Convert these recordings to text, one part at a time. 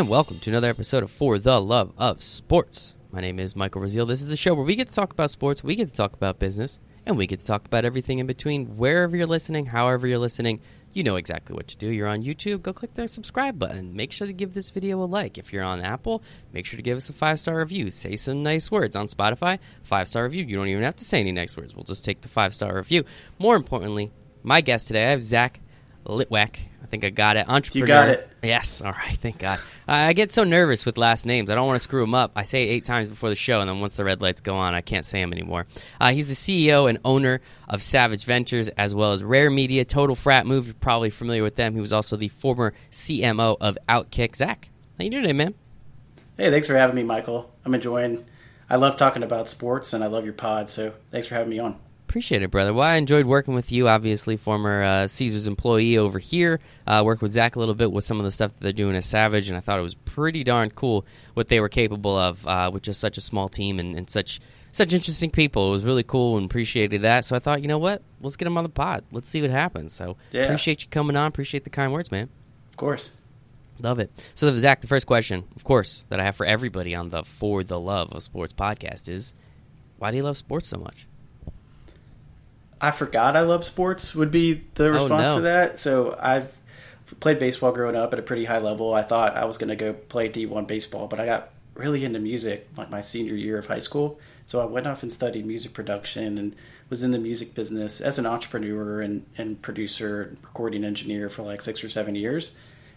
And welcome to another episode of For the Love of Sports. My name is Michael Raziel. This is the show where we get to talk about sports, we get to talk about business, and we get to talk about everything in between. Wherever you're listening, however you're listening, you know exactly what to do. You're on YouTube, go click the subscribe button. Make sure to give this video a like. If you're on Apple, make sure to give us a five star review. Say some nice words. On Spotify, five star review. You don't even have to say any nice words. We'll just take the five star review. More importantly, my guest today, I have Zach Litwack. I think I got it. Entrepreneur. You got it. Yes. All right. Thank God. I get so nervous with last names. I don't want to screw them up. I say it eight times before the show, and then once the red lights go on, I can't say them anymore. Uh, he's the CEO and owner of Savage Ventures, as well as Rare Media, Total Frat Move. You're probably familiar with them. He was also the former CMO of Outkick. Zach, how you doing today, man? Hey, thanks for having me, Michael. I'm enjoying. I love talking about sports, and I love your pod. So thanks for having me on. Appreciate it, brother. Well, I enjoyed working with you. Obviously, former uh, Caesars employee over here. Uh, worked with Zach a little bit with some of the stuff that they're doing at Savage, and I thought it was pretty darn cool what they were capable of uh, with just such a small team and, and, such such interesting people. It was really cool and appreciated that. So I thought, you know what? Let's get them on the pod. Let's see what happens. So yeah. appreciate you coming on. Appreciate the kind words, man. Of course. Love it. So, Zach, the first question, of course, that I have for everybody on the For the Love of Sports podcast is why do you love sports so much? I forgot I love sports would be the oh, response oh, no. to that. So I've played baseball growing up at a pretty high level. I thought I was going to go play D1 baseball, but I got really into music like my senior year of high school. So I went off and studied music production and was in the music business as an entrepreneur and, and producer, recording engineer for like six or seven years.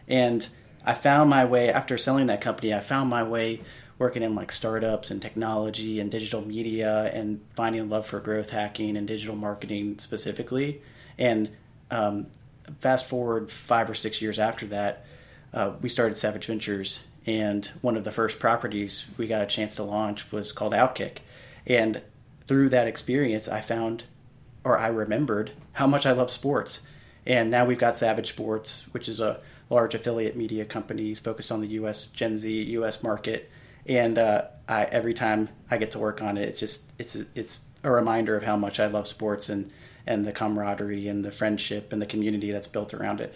And I found my way after selling that company. I found my way working in like startups and technology and digital media and finding love for growth hacking and digital marketing specifically. And um, fast forward five or six years after that, uh, we started Savage Ventures, and one of the first properties we got a chance to launch was called Outkick. And through that experience, I found, or I remembered, how much I love sports. And now we've got Savage Sports, which is a large affiliate media company focused on the U.S. Gen Z U.S. market and uh, I, every time I get to work on it, it's just it's it's a reminder of how much I love sports and and the camaraderie and the friendship and the community that's built around it.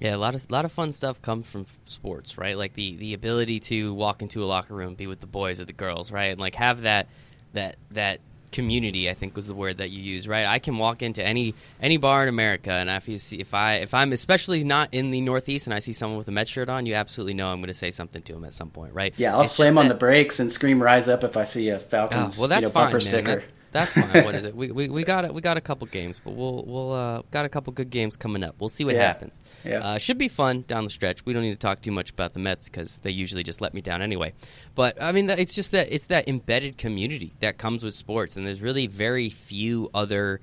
Yeah, a lot of a lot of fun stuff comes from sports, right? Like the the ability to walk into a locker room, be with the boys or the girls, right, and like have that that that community i think was the word that you use right? I can walk into any any bar in america and if you see if i if i'm especially not in the northeast and i see someone with a met shirt on you absolutely know i'm going to say something to them at some point right? Yeah i'll it's slam on that, the brakes and scream rise up if i see a falcons oh, well that's you know, fine, bumper man. sticker. That's, that's fine. what is it? We, we, we got it. We got a couple games, but we'll we'll uh, got a couple good games coming up. We'll see what yeah. happens. Yeah, uh, should be fun down the stretch. We don't need to talk too much about the Mets because they usually just let me down anyway. But I mean, it's just that it's that embedded community that comes with sports, and there's really very few other.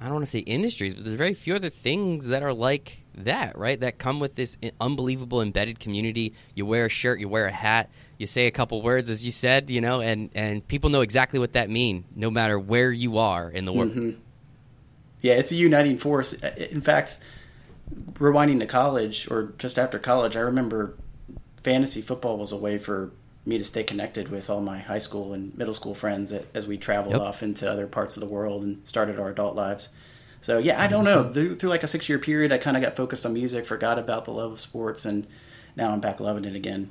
I don't want to say industries, but there's very few other things that are like that, right? That come with this unbelievable embedded community. You wear a shirt, you wear a hat you say a couple words as you said you know and and people know exactly what that mean no matter where you are in the world. Mm-hmm. yeah it's a uniting force. In fact rewinding to college or just after college i remember fantasy football was a way for me to stay connected with all my high school and middle school friends as we traveled yep. off into other parts of the world and started our adult lives. So yeah i don't know. Through, through like a six year period i kind of got focused on music forgot about the love of sports and now i'm back loving it again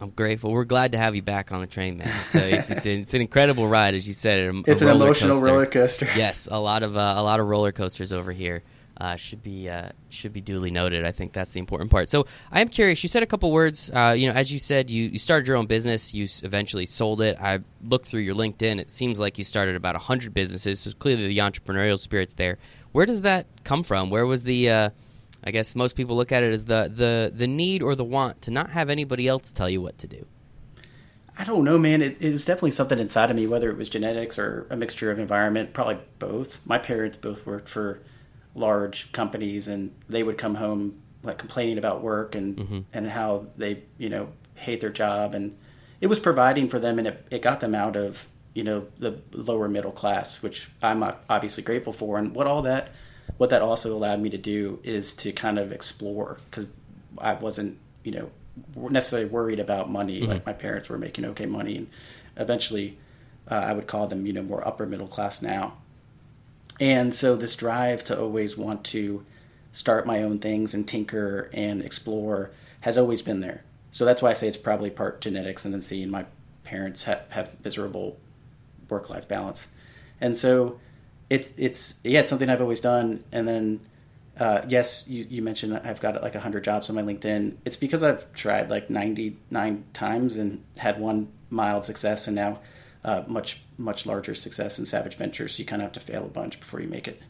I'm grateful. We're glad to have you back on the train, man. It's, a, it's, it's, it's an incredible ride, as you said. A, it's a an emotional coaster. roller coaster. Yes, a lot of uh, a lot of roller coasters over here. Uh, should be uh, should be duly noted. I think that's the important part. So I am curious. You said a couple words. Uh, you know, as you said, you, you started your own business. You eventually sold it. I looked through your LinkedIn. It seems like you started about hundred businesses. So clearly the entrepreneurial spirit's there. Where does that come from? Where was the uh, I guess most people look at it as the, the the need or the want to not have anybody else tell you what to do. I don't know, man. It, it, was definitely something inside of me, whether it was genetics or a mixture of environment, probably both. My parents both worked for large companies, and they would come home like complaining about work and mm-hmm. and how they you know hate their job, and it was providing for them, and it, it got them out of you know the lower middle class, which I'm obviously grateful for. And what all that, what that also allowed me to do is to kind of explore because I wasn't you know necessarily worried about money. Mm-hmm. Like my parents were making okay money, and eventually, uh, I would call them you know more upper middle class now. And so this drive to always want to start my own things and tinker and explore has always been there. So that's why I say it's probably part genetics, and then seeing my parents have, have miserable work life balance, and so it's it's yeah, it's something I've always done. And then uh, yes, you, you mentioned I've got like hundred jobs on my LinkedIn. It's because I've tried like ninety nine times and had one mild success, and now uh, much much larger success in Savage Ventures. So you kind of have to fail a bunch before you make it.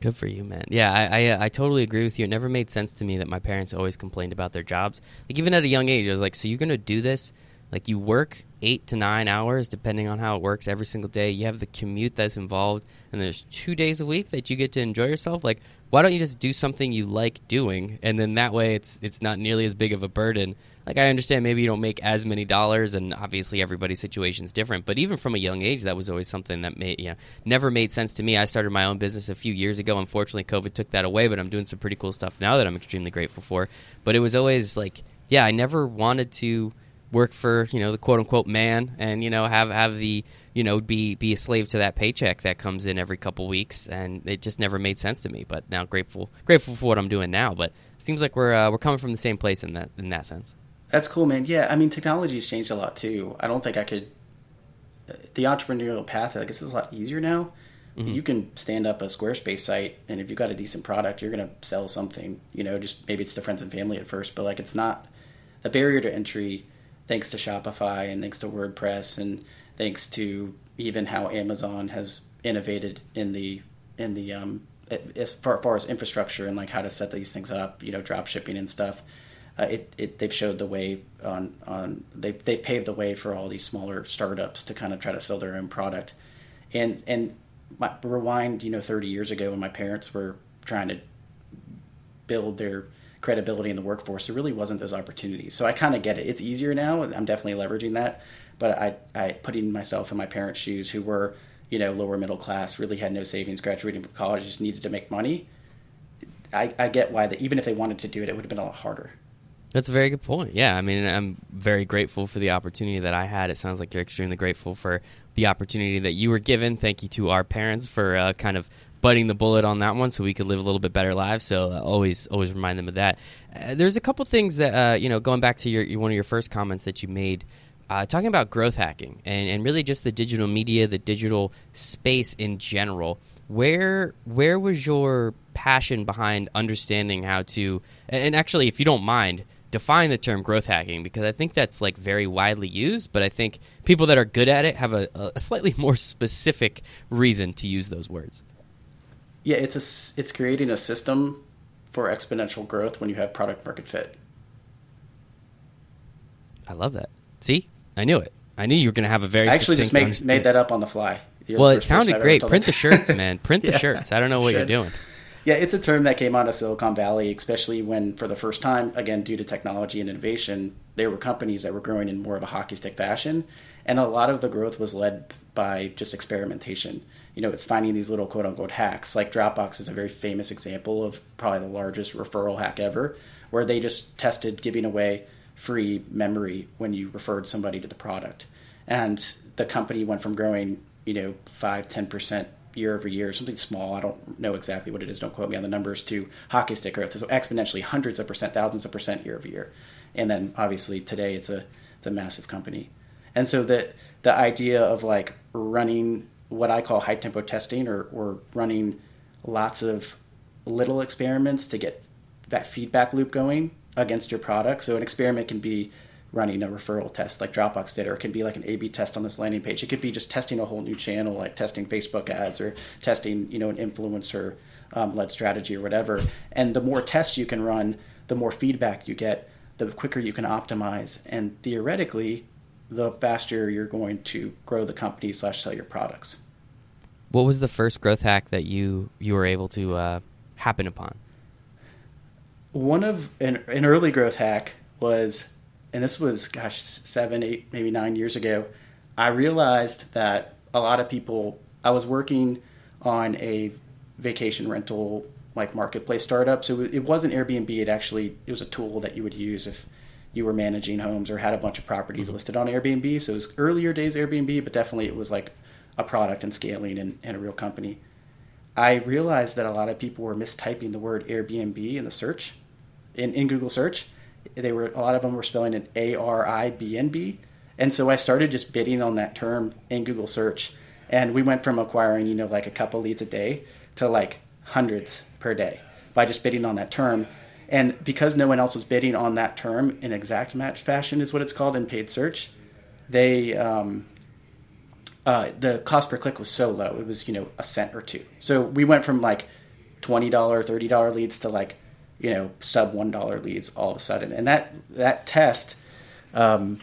Good for you, man. Yeah, I, I, I totally agree with you. It never made sense to me that my parents always complained about their jobs. Like even at a young age, I was like, "So you're gonna do this? Like you work eight to nine hours, depending on how it works, every single day. You have the commute that's involved, and there's two days a week that you get to enjoy yourself. Like, why don't you just do something you like doing, and then that way it's it's not nearly as big of a burden." like I understand maybe you don't make as many dollars, and obviously everybody's situation is different. But even from a young age, that was always something that made you know never made sense to me. I started my own business a few years ago. Unfortunately, COVID took that away, but I'm doing some pretty cool stuff now that I'm extremely grateful for. But it was always like, yeah, I never wanted to work for you know the quote unquote man, and you know have have the you know be be a slave to that paycheck that comes in every couple weeks, and it just never made sense to me. But now grateful grateful for what I'm doing now. But it seems like we're uh, we're coming from the same place in that in that sense. That's cool, man. Yeah, I mean, technology's changed a lot too. I don't think I could. The entrepreneurial path, I guess, is a lot easier now. Mm-hmm. You can stand up a Squarespace site, and if you've got a decent product, you're going to sell something. You know, just maybe it's to friends and family at first, but like it's not the barrier to entry. Thanks to Shopify and thanks to WordPress and thanks to even how Amazon has innovated in the in the um, as far, as far as infrastructure and like how to set these things up, you know, drop shipping and stuff uh, it, it, they've showed the way on on they've they've paved the way for all these smaller startups to kind of try to sell their own product, and and my, rewind you know 30 years ago when my parents were trying to build their credibility in the workforce, there really wasn't those opportunities. So I kind of get it. It's easier now. I'm definitely leveraging that, but I I putting myself in my parents' shoes who were you know lower middle class, really had no savings, graduating from college, just needed to make money. I, I get why that even if they wanted to do it, it would have been a lot harder. That's a very good point. Yeah, I mean, I'm very grateful for the opportunity that I had. It sounds like you're extremely grateful for the opportunity that you were given. Thank you to our parents for uh, kind of biting the bullet on that one, so we could live a little bit better lives. So uh, always, always remind them of that. Uh, there's a couple things that uh, you know, going back to your, your, one of your first comments that you made. Uh, talking about growth hacking and, and really just the digital media, the digital space in general, where where was your passion behind understanding how to? And actually, if you don't mind, define the term growth hacking because I think that's like very widely used, but I think people that are good at it have a, a slightly more specific reason to use those words. Yeah, it's a it's creating a system for exponential growth when you have product market fit. I love that. See, I knew it. I knew you were going to have a very. I actually just made, made that up on the fly. You're well, the it sounded great. Print the shirts, man. Print the shirts. I don't know what you're doing. Yeah, it's a term that came out of Silicon Valley, especially when, for the first time, again, due to technology and innovation, there were companies that were growing in more of a hockey stick fashion. And a lot of the growth was led by just experimentation. You know, it's finding these little quote unquote hacks. Like Dropbox is a very famous example of probably the largest referral hack ever, where they just tested giving away free memory when you referred somebody to the product. And the company went from growing, you know, 5, 10% year over year, something small. I don't know exactly what it is. Don't quote me on the numbers. To hockey stick growth, so exponentially, hundreds of percent, thousands of percent year over year. And then obviously today it's a it's a massive company. And so the the idea of like running what I call high tempo testing or, or running lots of little experiments to get that feedback loop going against your product. So an experiment can be running a referral test like Dropbox did, or it can be like an A/B test on this landing page. It could be just testing a whole new channel, like testing Facebook ads or testing, you know, an influencer um, led strategy or whatever. And the more tests you can run, the more feedback you get, the quicker you can optimize, and theoretically, the faster you're going to grow the company slash sell your products. What was the first growth hack that you you were able to uh, happen upon? One of an, an early growth hack was and this was gosh seven eight maybe nine years ago i realized that a lot of people i was working on a vacation rental like marketplace startup so it wasn't airbnb it actually it was a tool that you would use if you were managing homes or had a bunch of properties mm-hmm. listed on airbnb so it was earlier days airbnb but definitely it was like a product and scaling and, and a real company. I realized that a lot of people were mistyping the word airbnb in the search in, in google search. They were a lot of them were spelling it A R I B N B, and so I started just bidding on that term in Google search, and we went from acquiring you know like a couple leads a day to like hundreds per day by just bidding on that term. And because no one else was bidding on that term in exact match fashion, is what it's called in paid search, they um, uh, the cost per click was so low. It was you know a cent or two. So we went from like twenty dollar, thirty dollar leads to like you know sub one dollar leads all of a sudden. And that that test um,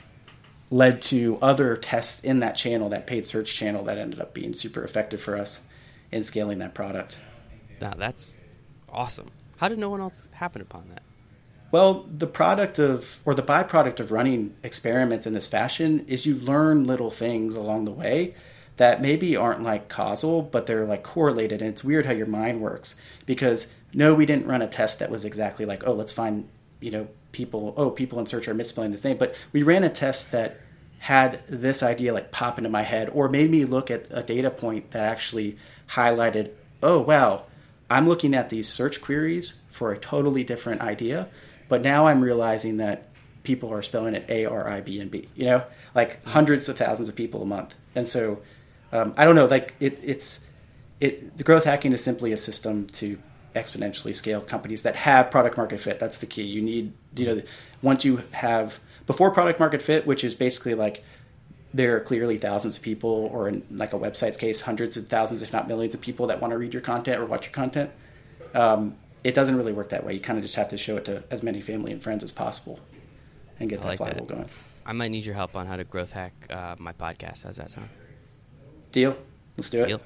led to other tests in that channel, that paid search channel, that ended up being super effective for us in scaling that product. Now that's awesome. How did no one else happen upon that? Well, the product of, or the byproduct of running experiments in this fashion is you learn little things along the way that maybe aren't like causal, but they're like correlated. And it's weird how your mind works because no, we didn't run a test that was exactly like, oh, let's find, you know, people, oh, people in search are misspelling this name. But we ran a test that had this idea like pop into my head or made me look at a data point that actually highlighted, oh, wow, I'm looking at these search queries for a totally different idea but now I'm realizing that people are spelling it A R I B N B. You know, like hundreds of thousands of people a month. And so um, I don't know. Like it, it's it. The growth hacking is simply a system to exponentially scale companies that have product market fit. That's the key. You need you know once you have before product market fit, which is basically like there are clearly thousands of people, or in like a website's case, hundreds of thousands, if not millions, of people that want to read your content or watch your content. Um, it doesn't really work that way. You kind of just have to show it to as many family and friends as possible and get I that like flywheel that. going. I might need your help on how to growth hack uh, my podcast. How's that sound? Deal. Let's do it. Deal.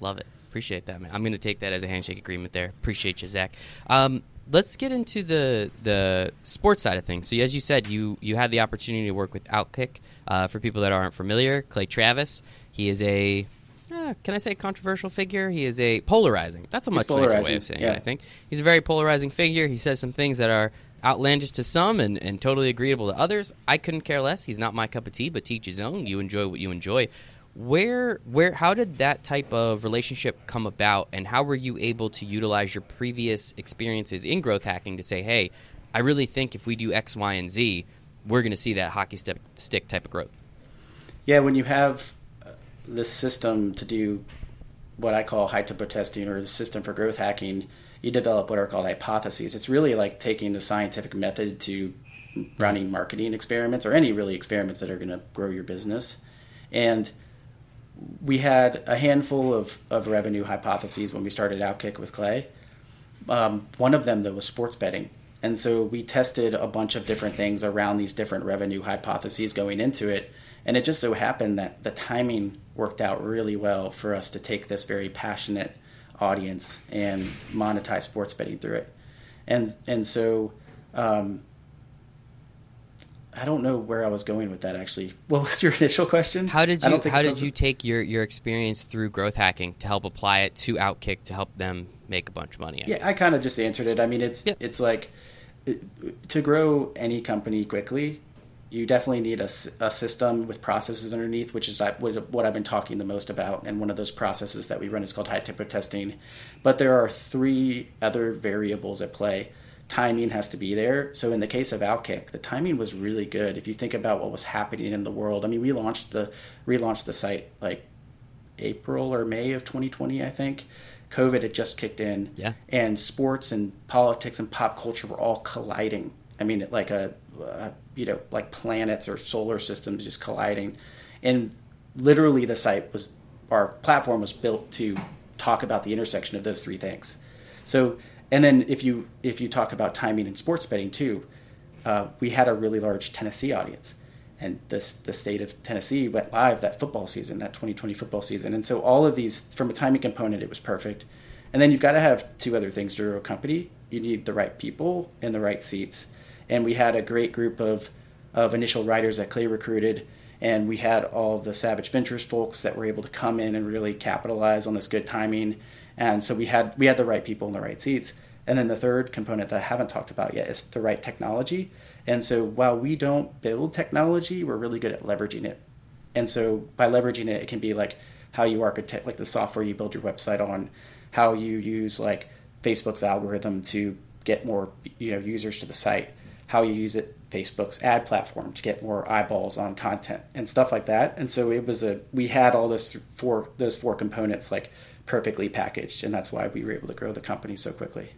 Love it. Appreciate that, man. I'm going to take that as a handshake agreement there. Appreciate you, Zach. Um, let's get into the the sports side of things. So, as you said, you you had the opportunity to work with Outkick. Uh, for people that aren't familiar, Clay Travis. He is a uh, can I say controversial figure? He is a polarizing. That's a much nicer way of saying yeah. it. I think he's a very polarizing figure. He says some things that are outlandish to some and, and totally agreeable to others. I couldn't care less. He's not my cup of tea, but teach his own. You enjoy what you enjoy. Where where how did that type of relationship come about and how were you able to utilize your previous experiences in growth hacking to say, "Hey, I really think if we do X, Y, and Z, we're going to see that hockey stick, stick type of growth." Yeah, when you have this system to do what I call high tempo testing or the system for growth hacking, you develop what are called hypotheses. It's really like taking the scientific method to running marketing experiments or any really experiments that are going to grow your business. And we had a handful of, of revenue hypotheses when we started Outkick with Clay. Um, one of them, though, was sports betting. And so we tested a bunch of different things around these different revenue hypotheses going into it. And it just so happened that the timing worked out really well for us to take this very passionate audience and monetize sports betting through it. And and so um, I don't know where I was going with that actually. What was your initial question? How did you how did you take your, your experience through growth hacking to help apply it to Outkick to help them make a bunch of money? I yeah, guess? I kind of just answered it. I mean, it's it's like to grow any company quickly, you definitely need a, a system with processes underneath, which is uh, what I've been talking the most about. And one of those processes that we run is called high tempo testing. But there are three other variables at play. Timing has to be there. So in the case of Outkick, the timing was really good. If you think about what was happening in the world, I mean, we launched the relaunched the site like April or May of 2020, I think. COVID had just kicked in, yeah. and sports and politics and pop culture were all colliding. I mean, like a, a you know like planets or solar systems just colliding. And literally the site was our platform was built to talk about the intersection of those three things. So and then if you if you talk about timing and sports betting too uh, we had a really large tennessee audience. And this the state of tennessee went live that football season that 2020 football season. And so all of these from a timing component it was perfect. And then you've got to have two other things to a company. You need the right people in the right seats and we had a great group of of initial writers that Clay recruited, and we had all the Savage Ventures folks that were able to come in and really capitalize on this good timing, and so we had we had the right people in the right seats. And then the third component that I haven't talked about yet is the right technology. And so while we don't build technology, we're really good at leveraging it. And so by leveraging it, it can be like how you architect, like the software you build your website on, how you use like Facebook's algorithm to get more you know users to the site how you use it Facebook's ad platform to get more eyeballs on content and stuff like that. And so it was a we had all this four those four components like perfectly packaged, and that's why we were able to grow the company so quickly.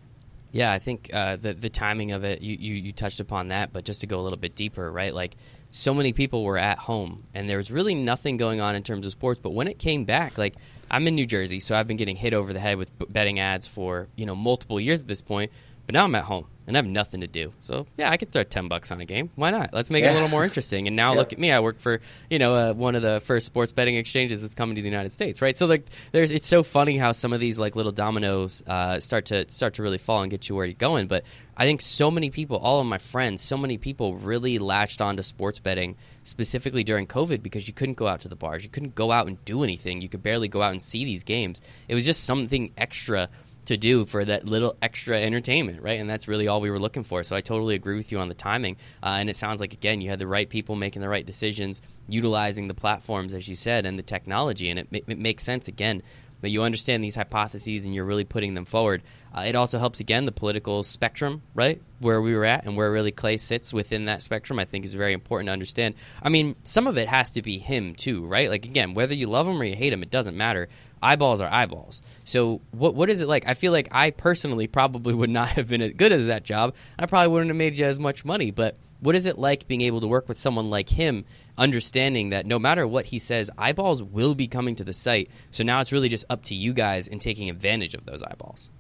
Yeah, I think uh, the the timing of it you, you you touched upon that, but just to go a little bit deeper, right? Like so many people were at home, and there was really nothing going on in terms of sports. But when it came back, like I'm in New Jersey, so I've been getting hit over the head with betting ads for you know multiple years at this point. But now I'm at home and I have nothing to do. So yeah, I could throw ten bucks on a game. Why not? Let's make yeah. it a little more interesting. And now look at me. I work for you know uh, one of the first sports betting exchanges that's coming to the United States, right? So like, there's it's so funny how some of these like little dominoes uh, start to start to really fall and get you where you're going. But I think so many people, all of my friends, so many people really latched on to sports betting specifically during COVID because you couldn't go out to the bars, you couldn't go out and do anything, you could barely go out and see these games. It was just something extra to do for that little extra entertainment, right? And that's really all we were looking for. So I totally agree with you on the timing. Uh, and it sounds like, again, you had the right people making the right decisions, utilizing the platforms, as you said, and the technology. And it, it makes sense, again, that you understand these hypotheses and you're really putting them forward. Uh, it also helps, again, the political spectrum, right? Where we were at and where really Clay sits within that spectrum, I think is very important to understand. I mean, some of it has to be him, too, right? Like, again, whether you love him or you hate him, it doesn't matter eyeballs are eyeballs. So what what is it like? I feel like I personally probably would not have been as good as that job. I probably wouldn't have made you as much money. But what is it like being able to work with someone like him, understanding that no matter what he says, eyeballs will be coming to the site. So now it's really just up to you guys in taking advantage of those eyeballs.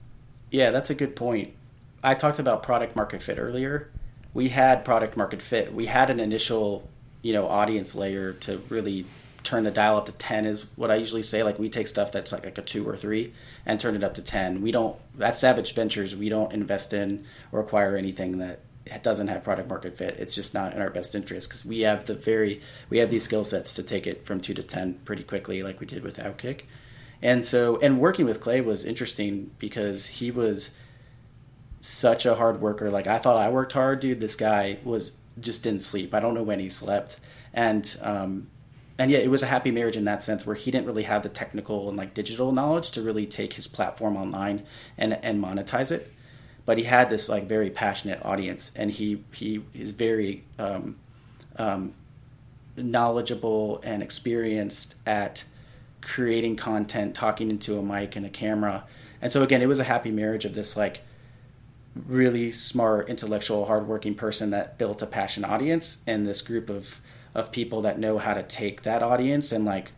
Yeah, that's a good point. I talked about product market fit earlier. We had product market fit. We had an initial, you know, audience layer to really turn the dial up to 10 is what I usually say. Like we take stuff that's like, like a two or three and turn it up to 10. We don't, at Savage Ventures, we don't invest in or acquire anything that doesn't have product market fit. It's just not in our best interest because we have the very, we have these skill sets to take it from two to 10 pretty quickly, like we did with Outkick. And so, and working with Clay was interesting because he was such a hard worker. Like I thought I worked hard, dude. This guy was just didn't sleep. I don't know when he slept. And, um, and yeah, it was a happy marriage in that sense where he didn't really have the technical and like digital knowledge to really take his platform online and and monetize it, but he had this like very passionate audience, and he he is very um, um, knowledgeable and experienced at creating content, talking into a mic and a camera, and so again, it was a happy marriage of this like really smart, intellectual, hardworking person that built a passion audience and this group of of people that know how to take that audience and like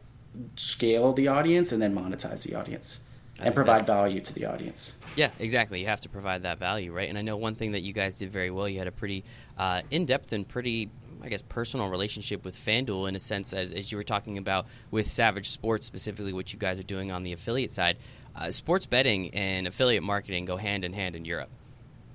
scale the audience and then monetize the audience and provide value to the audience. Yeah, exactly. You have to provide that value, right? And I know one thing that you guys did very well. You had a pretty uh, in-depth and pretty, I guess, personal relationship with FanDuel in a sense, as, as you were talking about with Savage Sports, specifically what you guys are doing on the affiliate side. Uh, sports betting and affiliate marketing go hand in hand in Europe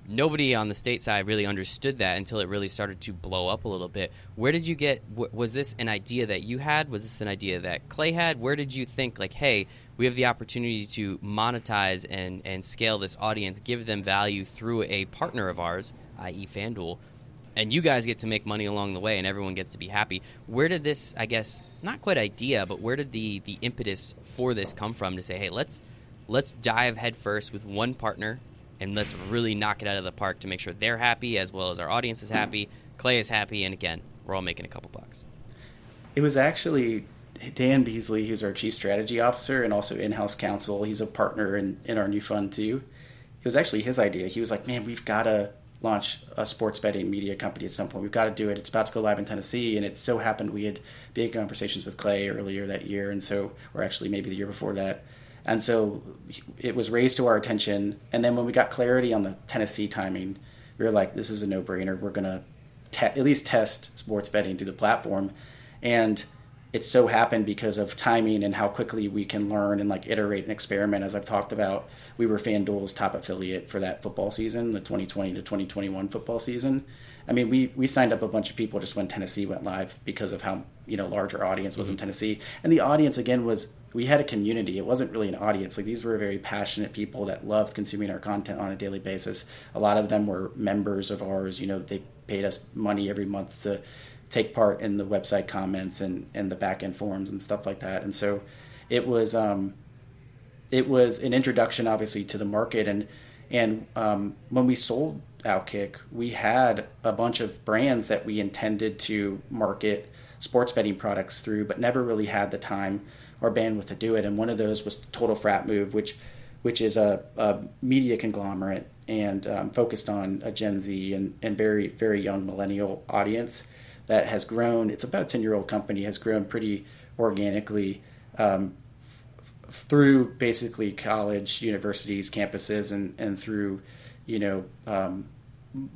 nobody on the state side really understood that until it really started to blow up a little bit. Where did you get? Was this an idea that you had? Was this an idea that Clay had? Where did you think like, hey, we have the opportunity to monetize and and scale this audience, give them value through a partner of ours, i.e., FanDuel, and you guys get to make money along the way, and everyone gets to be happy. Where did this? I guess not quite idea, but where did the the impetus for this come from to say, hey, let's let's dive headfirst with one partner and let's really knock it out of the park to make sure they're happy as well as our audience is happy, Clay is happy, and again, we're all making a couple bucks. It was actually Dan Beasley, who's our chief strategy officer and also in-house counsel. He's a partner in, in our new fund too. It was actually his idea. He was like, "Man, we've got to launch a sports betting media company at some point. We've got to do it. It's about to go live in Tennessee." And it so happened we had big conversations with Clay earlier that year, and so, or actually maybe the year before that and so it was raised to our attention. And then when we got clarity on the Tennessee timing, we were like, this is a no brainer. We're going to te- at least test sports betting through the platform. And it so happened because of timing and how quickly we can learn and like iterate and experiment. As I've talked about, we were FanDuel's top affiliate for that football season, the 2020 to 2021 football season. I mean, we we signed up a bunch of people just when Tennessee went live because of how you know larger audience was mm-hmm. in Tennessee, and the audience again was we had a community. It wasn't really an audience. Like these were very passionate people that loved consuming our content on a daily basis. A lot of them were members of ours. You know, they paid us money every month to take part in the website comments and and the back end forums and stuff like that. And so it was um, it was an introduction, obviously, to the market and and um, when we sold Outkick, we had a bunch of brands that we intended to market sports betting products through, but never really had the time or bandwidth to do it. And one of those was Total Frat Move, which which is a, a media conglomerate and um, focused on a Gen Z and, and very very young millennial audience that has grown. It's about a ten year old company has grown pretty organically. Um, through basically college, universities, campuses, and, and through, you know, um,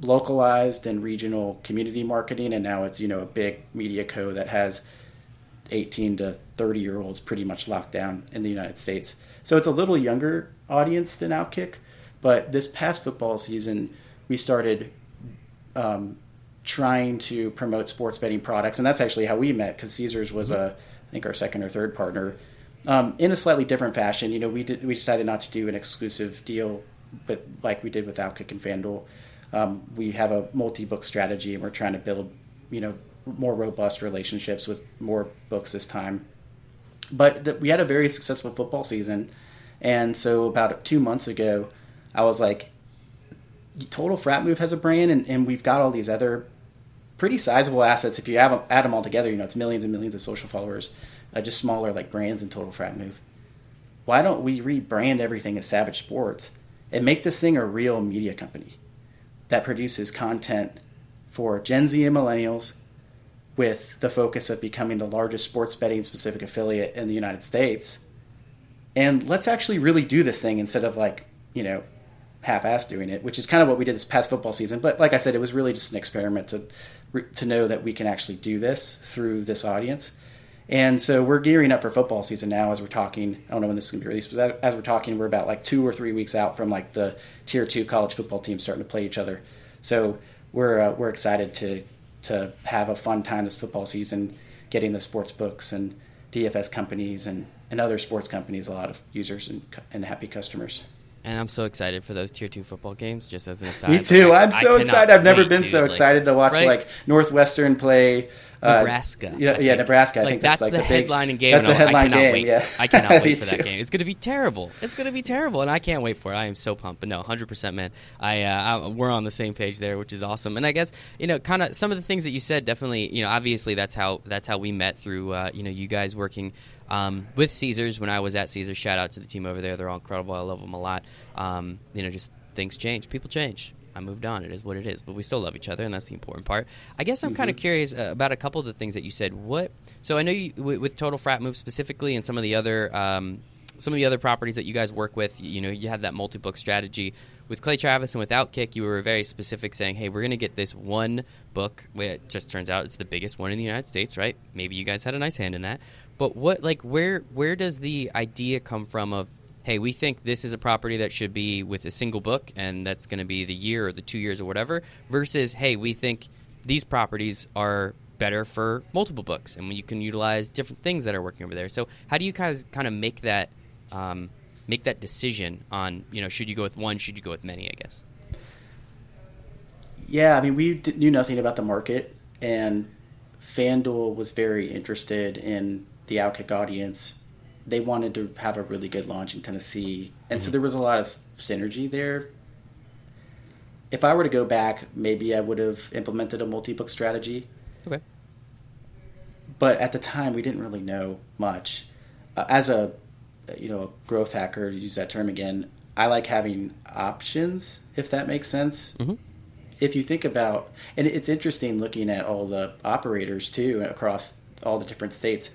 localized and regional community marketing. And now it's, you know, a big media co that has 18 to 30 year olds pretty much locked down in the United States. So it's a little younger audience than Outkick. But this past football season, we started um, trying to promote sports betting products. And that's actually how we met because Caesars was, a, I think, our second or third partner um, in a slightly different fashion. You know, we did we decided not to do an exclusive deal, but like we did with Outkick and FanDuel, um, we have a multi-book strategy, and we're trying to build, you know, more robust relationships with more books this time. But the, we had a very successful football season, and so about two months ago, I was like, Total Frat Move has a brand, and, and we've got all these other pretty sizable assets. If you them, add them all together, you know, it's millions and millions of social followers uh, just smaller like brands in Total Frat Move. Why don't we rebrand everything as Savage Sports and make this thing a real media company that produces content for Gen Z and millennials with the focus of becoming the largest sports betting specific affiliate in the United States? And let's actually really do this thing instead of like, you know, half-ass doing it, which is kind of what we did this past football season. But like I said, it was really just an experiment to to know that we can actually do this through this audience. And so we're gearing up for football season now as we're talking. I don't know when this is going to be released, but as we're talking, we're about like two or three weeks out from like the tier two college football teams starting to play each other. So we're uh, we're excited to to have a fun time this football season, getting the sports books and DFS companies and, and other sports companies a lot of users and, and happy customers. And I'm so excited for those tier two football games. Just as an aside, me too. I'm so excited. I've never been so excited to watch right? like Northwestern play uh, Nebraska. Yeah, yeah, Nebraska. I like think that's, that's like the, the headlining game. That's the headline game. Wait. Yeah. I cannot wait for that game. It's going to be terrible. It's going to be terrible, and I can't wait for it. I am so pumped. But no, hundred percent, man. I, uh, I, we're on the same page there, which is awesome. And I guess you know, kind of some of the things that you said. Definitely, you know, obviously that's how that's how we met through uh, you know you guys working. Um, with Caesars, when I was at Caesars, shout out to the team over there. They're all incredible. I love them a lot. Um, you know, just things change, people change. I moved on. It is what it is, but we still love each other, and that's the important part. I guess I'm mm-hmm. kind of curious uh, about a couple of the things that you said. What? So I know you with, with Total Frat Move specifically, and some of the other um, some of the other properties that you guys work with. You know, you had that multi book strategy with Clay Travis and with Outkick, You were very specific, saying, "Hey, we're going to get this one book." It just turns out it's the biggest one in the United States, right? Maybe you guys had a nice hand in that. But what, like, where where does the idea come from of hey, we think this is a property that should be with a single book and that's going to be the year or the two years or whatever, versus, hey, we think these properties are better for multiple books and you can utilize different things that are working over there. So, how do you guys kind of make that um, make that decision on you know should you go with one, should you go with many? I guess. Yeah, I mean, we knew nothing about the market, and FanDuel was very interested in the Outkick audience they wanted to have a really good launch in Tennessee, and mm-hmm. so there was a lot of synergy there. If I were to go back, maybe I would have implemented a multi-book strategy. Okay. But at the time, we didn't really know much. Uh, as a you know a growth hacker, to use that term again, I like having options, if that makes sense. Mm-hmm. If you think about, and it's interesting looking at all the operators too across all the different states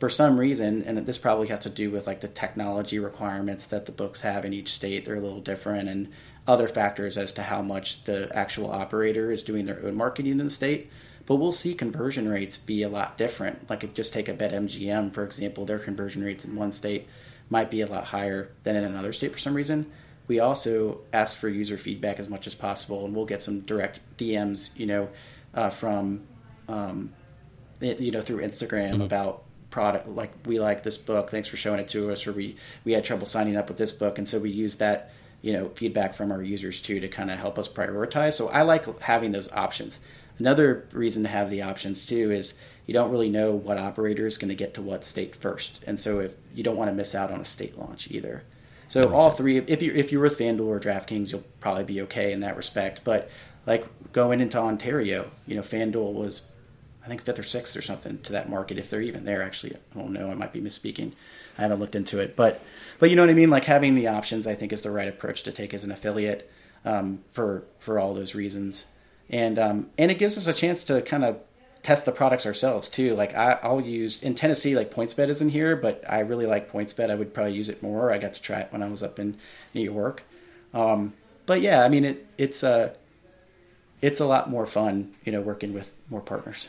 for some reason, and this probably has to do with like the technology requirements that the books have in each state, they're a little different, and other factors as to how much the actual operator is doing their own marketing in the state. But we'll see conversion rates be a lot different. Like if just take a BetMGM, for example, their conversion rates in one state might be a lot higher than in another state for some reason. We also ask for user feedback as much as possible, and we'll get some direct DMs, you know, uh, from, um, you know, through Instagram mm-hmm. about product like we like this book thanks for showing it to us or we we had trouble signing up with this book and so we use that you know feedback from our users too to kind of help us prioritize so i like having those options another reason to have the options too is you don't really know what operator is going to get to what state first and so if you don't want to miss out on a state launch either So all sense. three, if you're—if you're with FanDuel or DraftKings, you'll probably be okay in that respect. But like going into Ontario, you know, FanDuel was I think fifth or sixth or something to that market, if they're even there. Actually, I don't know. I might be misspeaking. I haven't looked into it, but but you know what I mean. Like having the options, I think, is the right approach to take as an affiliate um, for for all those reasons, and um, and it gives us a chance to kind of test the products ourselves too. Like I, I'll use in Tennessee, like PointsBet isn't here, but I really like PointsBet. I would probably use it more. I got to try it when I was up in New York. Um, but yeah, I mean it, it's a it's a lot more fun, you know, working with more partners.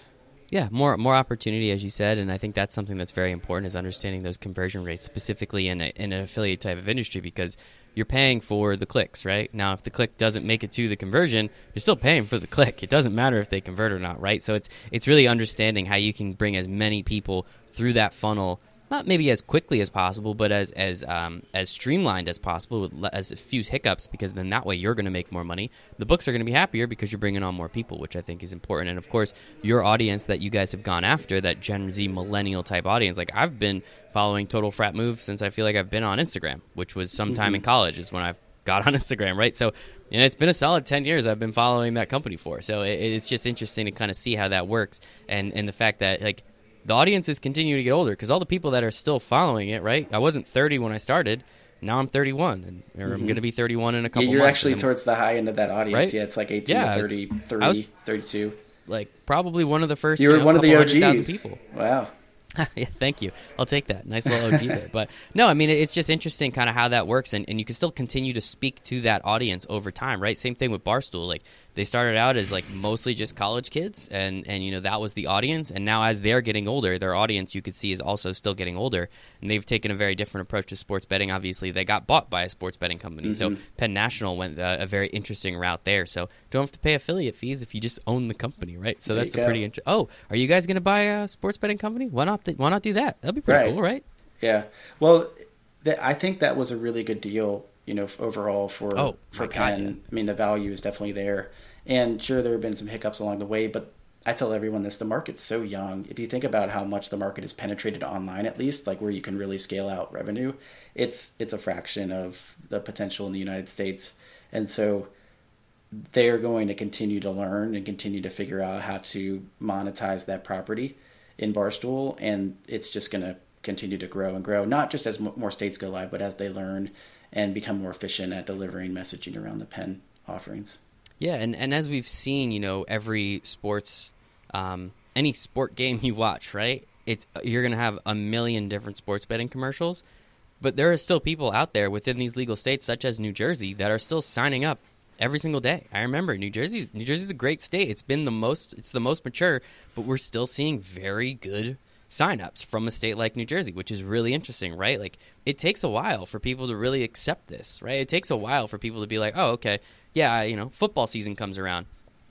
Yeah, more more opportunity, as you said, and I think that's something that's very important is understanding those conversion rates, specifically in, a, in an affiliate type of industry, because you're paying for the clicks, right? Now, if the click doesn't make it to the conversion, you're still paying for the click. It doesn't matter if they convert or not, right? So it's it's really understanding how you can bring as many people through that funnel, not maybe as quickly as possible, but as as um, as streamlined as possible, with as few hiccups, because then that way you're going to make more money. The books are going to be happier because you're bringing on more people, which I think is important. And of course, your audience that you guys have gone after, that Gen Z millennial type audience, like I've been following Total Frat Move since I feel like I've been on Instagram, which was sometime in college is when I've got on Instagram, right? So, you know, it's been a solid 10 years I've been following that company for. So it, it's just interesting to kind of see how that works and, and the fact that, like, the audience is continuing to get older because all the people that are still following it, right? I wasn't 30 when I started. Now I'm 31, and or I'm mm-hmm. going to be 31 in a couple Yeah, you're months. actually towards the high end of that audience. Right? Yeah, it's like 18 Yeah, I to was- 30, 30 was- 32. like probably one of the first. You were know, one of the couple hundred thousand OGs. People. Wow. yeah, thank you. I'll take that. Nice little OG there. But no, I mean, it's just interesting kind of how that works. And, and you can still continue to speak to that audience over time, right? Same thing with Barstool. Like, they started out as like mostly just college kids, and, and you know, that was the audience. And now as they're getting older, their audience you could see is also still getting older. And they've taken a very different approach to sports betting. Obviously, they got bought by a sports betting company. So Penn National went uh, a very interesting route there. So don't have to pay affiliate fees if you just own the company, right? So There that's a go. pretty interesting. Oh, are you guys going to buy a sports betting company? Why not? Th- why not do that? That'd be pretty Right. cool, right? Yeah. Well, th- I think that was a really good deal, you know, overall for Oh, for God, Penn. yeah. I mean, the value is definitely there. And sure, there have been some hiccups along the way, but I tell everyone this: the market's so young. If you think about how much the market is penetrated online, at least, like where you can really scale out revenue, it's it's a fraction of the potential in the United States. And so they're going to continue to learn and continue to figure out how to monetize that property in Barstool, and it's just going to continue to grow and grow. Not just as m- more states go live, but as they learn and become more efficient at delivering messaging around the Penn offerings. Yeah, and, and as we've seen, you know, every sports, um, any sport game you watch, right? It's you're gonna have a million different sports betting commercials, but there are still people out there within these legal states, such as New Jersey, that are still signing up every single day. I remember New Jersey's New Jersey's a great state. It's been the most it's the most mature, but we're still seeing very good signups from a state like New Jersey, which is really interesting, right? Like it takes a while for people to really accept this, right? It takes a while for people to be like, "Oh, okay. Yeah, you know, football season comes around.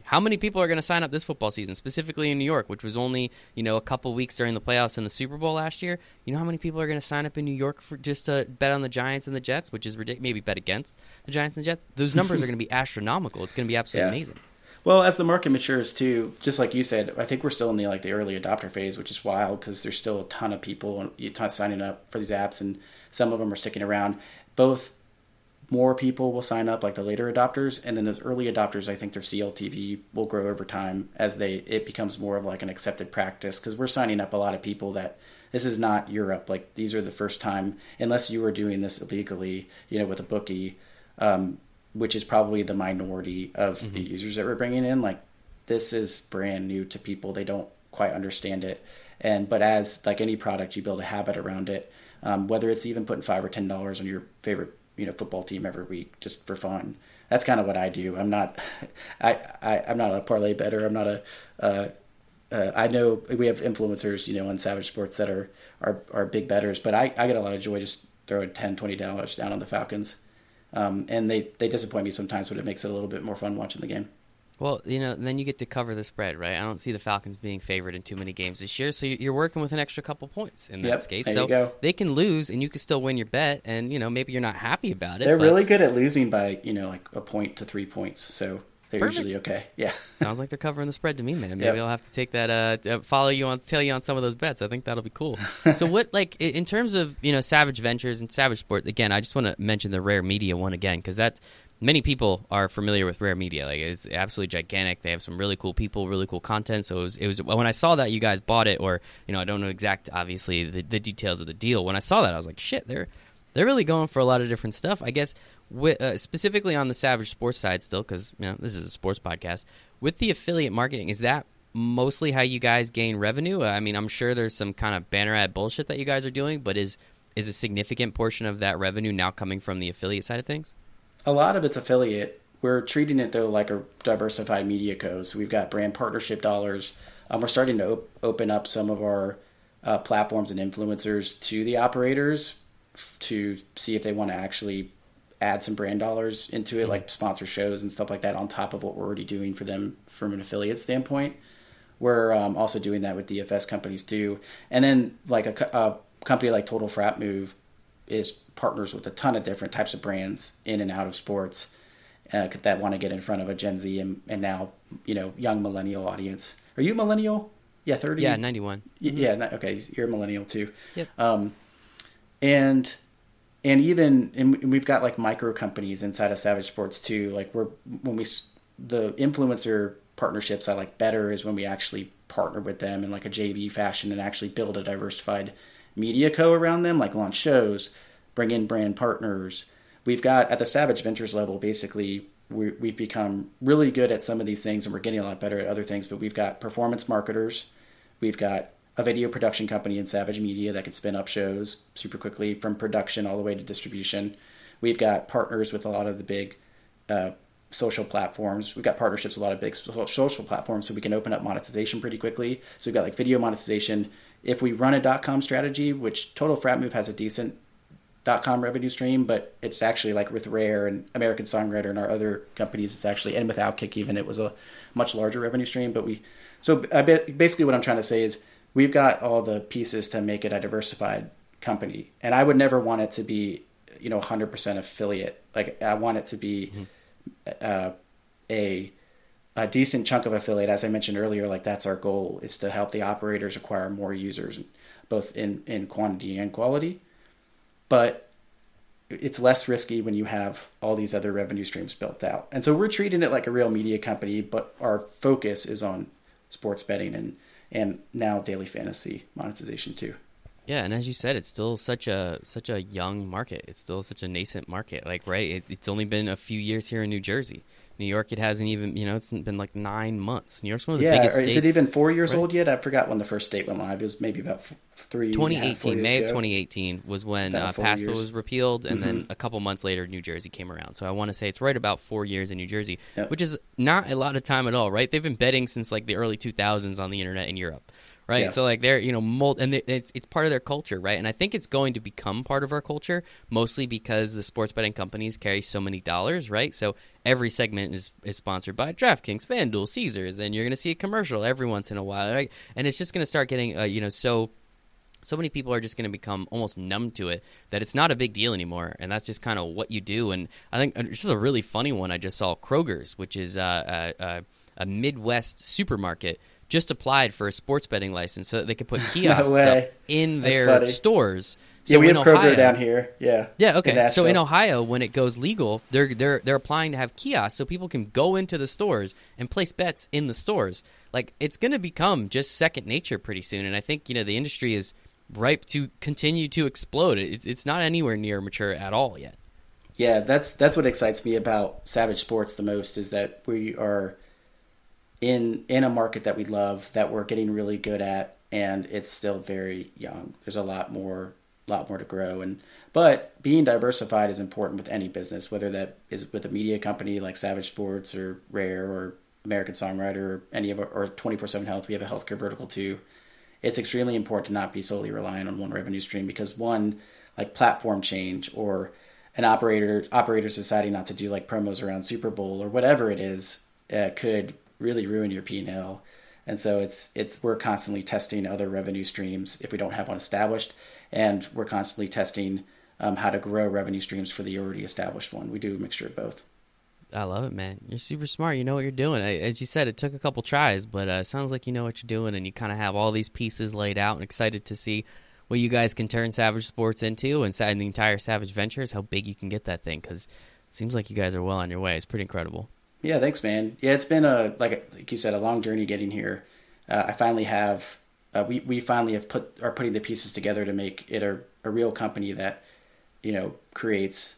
How many people are going to sign up this football season, specifically in New York, which was only you know a couple weeks during the playoffs and the Super Bowl last year? You know how many people are going to sign up in New York for just to bet on the Giants and the Jets, which is ridiculous. Maybe bet against the Giants and the Jets. Those numbers are going to be astronomical. It's going to be absolutely Yeah. amazing. Well, as the market matures too, just like you said, I think we're still in the like the early adopter phase, which is wild because there's still a ton of people signing up for these apps, and some of them are sticking around. Both more people will sign up, like the later adopters, and then those early adopters, I think their CLTV will grow over time as they it becomes more of like an accepted practice because we're signing up a lot of people that this is not Europe. Like these are the first time, unless you were doing this illegally, you know, with a bookie. Um, which is probably the minority of the users that we're bringing in. Like this is brand new to people; they don't quite understand it. And but as like any product, you build a habit around it. Um, whether it's even putting five or ten dollars on your favorite you know football team every week just for fun. That's kind of what I do. I'm not, I, I I'm not a parlay bettor. I'm not a. Uh, uh, I know we have influencers, you know, on Savage Sports that are are, are big bettors, but I, I get a lot of joy just throwing 10 20 dollars down on the Falcons. Um, and they, they disappoint me sometimes, but it makes it a little bit more fun watching the game. Well, you know, then you get to cover the spread, right? I don't see the Falcons being favored in too many games this year, so you're working with an extra couple points in that Yep, case. so they can lose, and you can still win your bet, and you know maybe you're not happy about it. They're but- really good at losing by you know like a point to three points. So they're Perfect. usually okay. Yeah. Sounds like they're covering the spread to me, man. Maybe Yep. I'll have to take that. Uh, follow you on, tell you on some of those bets. I think that'll be cool. so, what like in terms of you know Savage Ventures and Savage Sport? Again, I just want to mention the Rare Media one again because that's many people are familiar with Rare Media. Like it's absolutely gigantic. They have some really cool people, really cool content. So it was, it was when I saw that you guys bought it, or you know I don't know exact obviously the, the details of the deal. When I saw that, I was like, shit, they're they're really going for a lot of different stuff. I guess wi- uh, specifically on the Savage Sports side, still because you know this is a sports podcast. With the affiliate marketing, is that mostly how you guys gain revenue? Uh, I mean, I'm sure there's some kind of banner ad bullshit that you guys are doing, but is is a significant portion of that revenue now coming from the affiliate side of things? A lot of it's affiliate. We're treating it though like a diversified media co. So we've got brand partnership dollars. Um, we're starting to op- open up some of our uh, platforms and influencers to the operators f- to see if they want to actually add some brand dollars into it, like sponsor shows and stuff like that, on top of what we're already doing for them from an affiliate standpoint. We're um, also doing that with DFS companies too, and then like a, a company like Total Frat Move is partners with a ton of different types of brands in and out of sports uh, that want to get in front of a Gen Z and, and now you know young millennial audience. Are you millennial? Yeah, thirty. Yeah, 91. Y- Yeah, not- okay, you're a millennial too. Yep. Um, and and even and we've got like micro companies inside of Savage Sports too. Like we're when we the influencer partnerships I like better is when we actually partner with them in like a JV fashion and actually build a diversified media co around them, like launch shows, bring in brand partners. We've got at the Savage Ventures level, basically, we, we've become really good at some of these things and we're getting a lot better at other things. But we've got performance marketers, we've got a video production company in Savage Media that can spin up shows super quickly from production all the way to distribution. We've got partners with a lot of the big uh, social platforms. We've got partnerships with a lot of big social platforms, so we can open up monetization pretty quickly. So we've got like video monetization. If we run a dot com strategy, which Total Frat Move has a decent dot com revenue stream, but it's actually like with Rare and American Songwriter and our other companies, it's actually and with Outkick even it was a much larger revenue stream. But we so I basically what I'm trying to say is we've got all the pieces to make it a diversified company, and I would never want it to be you know 100% affiliate. Like I want it to be uh, a a decent chunk of affiliate. As I mentioned earlier, like that's our goal is to help the operators acquire more users, both in in quantity and quality. But it's less risky when you have all these other revenue streams built out. And so we're treating it like a real media company, but our focus is on sports betting and and now daily fantasy monetization too. Yeah, and as you said, it's still such a such a young market. It's still such a nascent market. Like, right? It, it's only been a few years here in New Jersey. New York, it hasn't even you know it's been like nine months. New York's one of the yeah, biggest states. is it even four years Right. old yet? I forgot when the first state went live. It was maybe about three. and a half, four 2018, years May of ago. 2018 was when uh, PASPA years. was repealed, and then Mhm. a couple months later, New Jersey came around. So I want to say it's right about four years in New Jersey, Yep. which is not a lot of time at all, right? They've been betting since like the early 2000s on the internet in Europe, right? Yeah. So like they're you know mold, and it's it's part of their culture, right? And I think it's going to become part of our culture, mostly because the sports betting companies carry so many dollars, right? So every segment is is sponsored by DraftKings, FanDuel, Caesars, and you're going to see a commercial every once in a while, right? And it's just going to start getting uh, you know so so many people are just going to become almost numb to it that it's not a big deal anymore and that's just kind of what you do and i think uh, it's just a really funny one i just saw kroger's which is uh, a, a, a midwest supermarket just applied for a sports betting license so that they could put kiosks up in That's their funny. stores Yeah, we in have Kroger Ohio- down here. Yeah. yeah, okay. so in Ohio, when it goes legal, they're they're they're applying to have kiosks so people can go into the stores and place bets in the stores. Like it's going to become just second nature pretty soon, and I think you know the industry is ripe to continue to explode. It, it's not anywhere near mature at all yet. Yeah, that's that's what excites me about Savage Sports the most is that we are in in a market that we love that we're getting really good at and it's still very young. There's a lot more lot more to grow and but being diversified is important with any business whether that is with a media company like Savage Sports or Rare or American Songwriter or any of our or 24/7 Health. We have a healthcare vertical too. It's extremely important to not be solely reliant on one revenue stream because one like platform change or an operator operators deciding not to do like promos around Super Bowl or whatever it is uh, could really ruin your P and. And so it's it's we're constantly testing other revenue streams if we don't have one established, and we're constantly testing um, how to grow revenue streams for the already established one. We do a mixture of both. I love it, man. You're super smart. You know what you're doing. As you said, it took a couple tries, but uh, sounds like you know what you're doing, and you kind of have all these pieces laid out. And excited to see what you guys can turn Savage Sports into, and the entire Savage Ventures, how big you can get that thing. Because it seems like you guys are well on your way. It's pretty incredible. Yeah, thanks, man. Yeah, it's been a like like you said, a long journey getting here. Uh, I finally have uh, we we finally have put are putting the pieces together to make it a, a real company that you know creates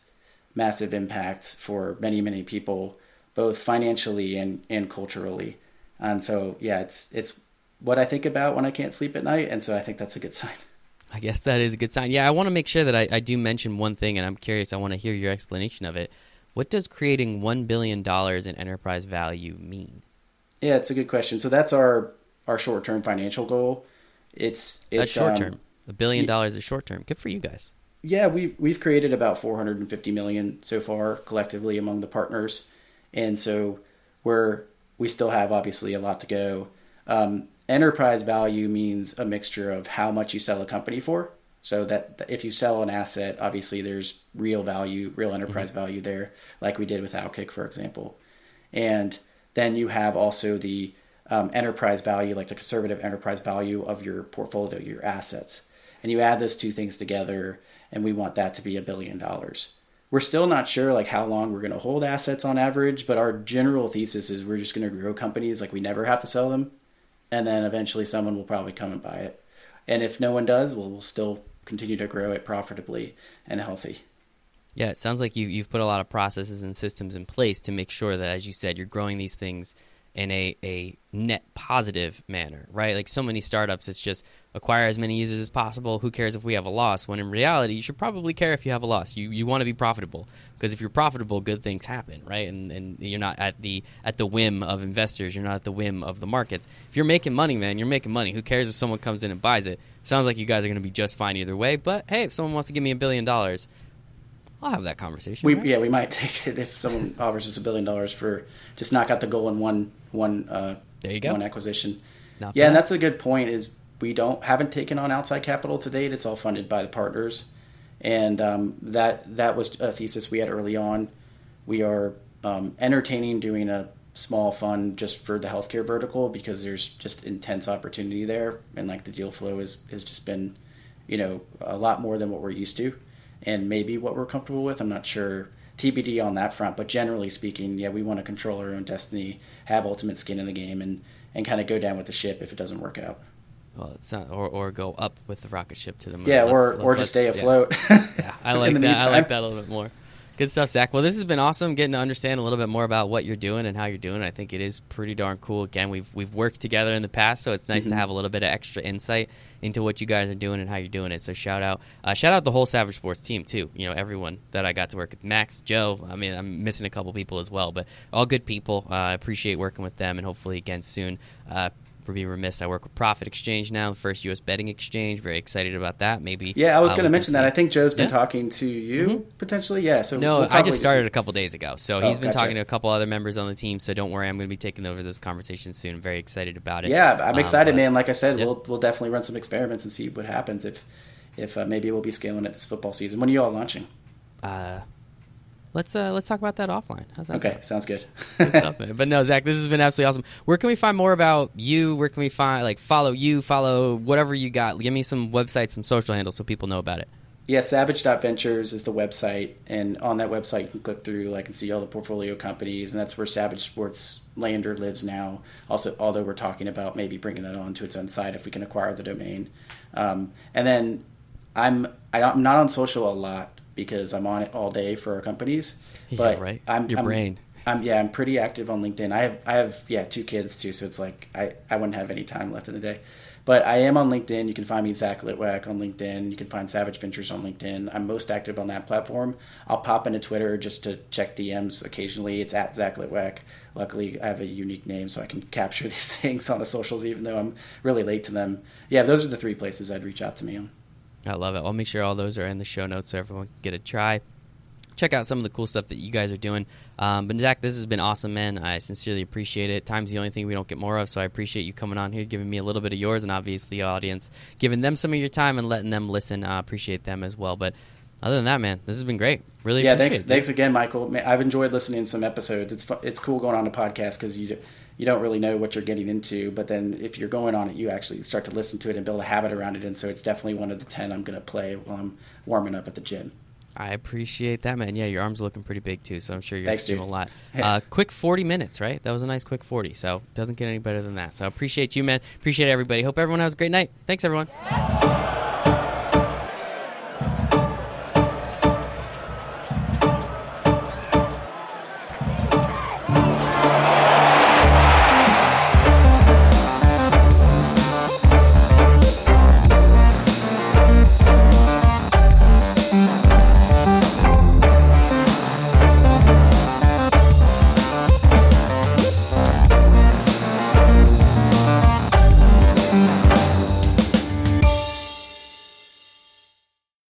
massive impact for many many people, both financially and and culturally. And so yeah, it's it's what I think about when I can't sleep at night, and so I think that's a good sign. I guess that is a good sign. Yeah, I want to make sure that I, I do mention one thing, and I'm curious. I want to hear your explanation of it. What does creating one billion dollars in enterprise value mean? Yeah, it's a good question. So that's our our short term financial goal. It's it's that's short term. Um, a billion dollars is short term. Good for you guys. Yeah, we've we've created about 450 million so far collectively among the partners, and so we're we still have obviously a lot to go. Um, enterprise value means a mixture of how much you sell a company for. So that if you sell an asset, obviously there's real value, real enterprise mm-hmm. value there, like we did with Outkick, for example. And then you have also the um, enterprise value, like the conservative enterprise value of your portfolio, your assets. And you add those two things together, and we want that to be a billion dollars. We're still not sure like how long we're going to hold assets on average, but our general thesis is we're just going to grow companies like we never have to sell them, and then eventually someone will probably come and buy it. And if no one does, well, we'll still continue to grow it profitably and healthy. Yeah, it sounds like you you've put a lot of processes and systems in place to make sure that, as you said, you're growing these things in a, a net positive manner, right? Like so many startups, it's just acquire as many users as possible. Who cares if we have a loss? When in reality, you should probably care if you have a loss. You you want to be profitable because if you're profitable, good things happen, right? And and you're not at the at the whim of investors. You're not at the whim of the markets. If you're making money, man, you're making money. Who cares if someone comes in and buys it? Sounds like you guys are going to be just fine either way. But hey, if someone wants to give me a billion dollars, I'll have that conversation. We, right? Yeah, we might take it if someone offers us a billion dollars for just knock out the goal in one one. Uh, there you go. One acquisition. Not yeah, bad. and that's a good point. Is we don't haven't taken on outside capital to date. It's all funded by the partners, and um, that that was a thesis we had early on. We are um, entertaining doing a small fund just for the healthcare vertical because there's just intense opportunity there, and like the deal flow is has just been, you know, a lot more than what we're used to and maybe what we're comfortable with. I'm not sure. TBD on that front, but generally speaking, yeah, we want to control our own destiny, have ultimate skin in the game, and and kind of go down with the ship if it doesn't work out. Well, it's not, or or go up with the rocket ship to the moon. Yeah, let's, or or just stay afloat. Yeah, yeah I like that. Meantime. I like that a little bit more. Good stuff, Zach. Well, this has been awesome getting to understand a little bit more about what you're doing and how you're doing. I think it is pretty darn cool. Again, we've we've worked together in the past, so it's nice mm-hmm. to have a little bit of extra insight into what you guys are doing and how you're doing it. So shout out, uh, shout out the whole Savage Sports team too. You know, everyone that I got to work with, Max, Joe. I mean, I'm missing a couple people as well, but all good people. Uh, I appreciate working with them, and hopefully again soon. Uh, for being remiss, I work with Prophet Exchange now, the first U.S. betting exchange. Very excited about that. Maybe. Yeah, I was uh, going to mention that. I think Joe's been yeah. talking to you mm-hmm. potentially. Yeah. So no, we'll I just started just... a couple days ago, so oh, he's been gotcha. talking to a couple other members on the team. So don't worry, I'm going to be taking over those conversations soon. I'm very excited about it. Yeah, I'm excited, um, man. Like I said, we'll we'll definitely run some experiments and see what happens if if uh, maybe we'll be scaling it this football season. When are you all launching? Uh, Let's uh, let's talk about that offline. How's that? Okay, sounds good. good stuff, but no, Zach, this has been absolutely awesome. Where can we find more about you? Where can we find like follow you, follow whatever you got? Give me some websites, some social handles, so people know about it. Yeah, Savage.Ventures is the website, and on that website you can click through, like, and see all the portfolio companies, and that's where Savage Sports Lander lives now. Also, although we're talking about maybe bringing that on to its own site if we can acquire the domain. Um, and then I'm I'm not on social a lot because I'm on it all day for our companies. But yeah, right. I'm your I'm, brain. I'm yeah, I'm pretty active on LinkedIn. I have I have yeah two kids too, so it's like I I wouldn't have any time left in the day. But I am on LinkedIn. You can find me Zach Litwack on LinkedIn. You can find Savage Ventures on LinkedIn. I'm most active on that platform. I'll pop into Twitter just to check DMs occasionally. It's at Zach Litwack. Luckily, I have a unique name, so I can capture these things on the socials, even though I'm really late to them. Yeah, those are the three places I'd reach out to me on. I love it. I'll make sure all those are in the show notes so everyone can get a try. Check out some of the cool stuff that you guys are doing. Um, but Zach, this has been awesome, man. I sincerely appreciate it. Time's the only thing we don't get more of, so I appreciate you coming on here, giving me a little bit of yours, and obviously the audience, giving them some of your time and letting them listen. I appreciate them as well. But Other than that, man, this has been great. Really, yeah. appreciate Thanks, it. thanks again, Michael. I've enjoyed listening to some episodes. It's it's cool going on a podcast because you you don't really know what you're getting into, but then if you're going on it, you actually start to listen to it and build a habit around it. And so it's definitely one of the ten I'm going to play while I'm warming up at the gym. I appreciate that, man. Yeah, your arms are looking pretty big too, so I'm sure you're Thanks, doing dude. a lot. Uh, quick 40 minutes, right? That was a nice quick 40, so doesn't get any better than that. So appreciate you, man. Appreciate everybody. Hope everyone has a great night. Thanks, everyone.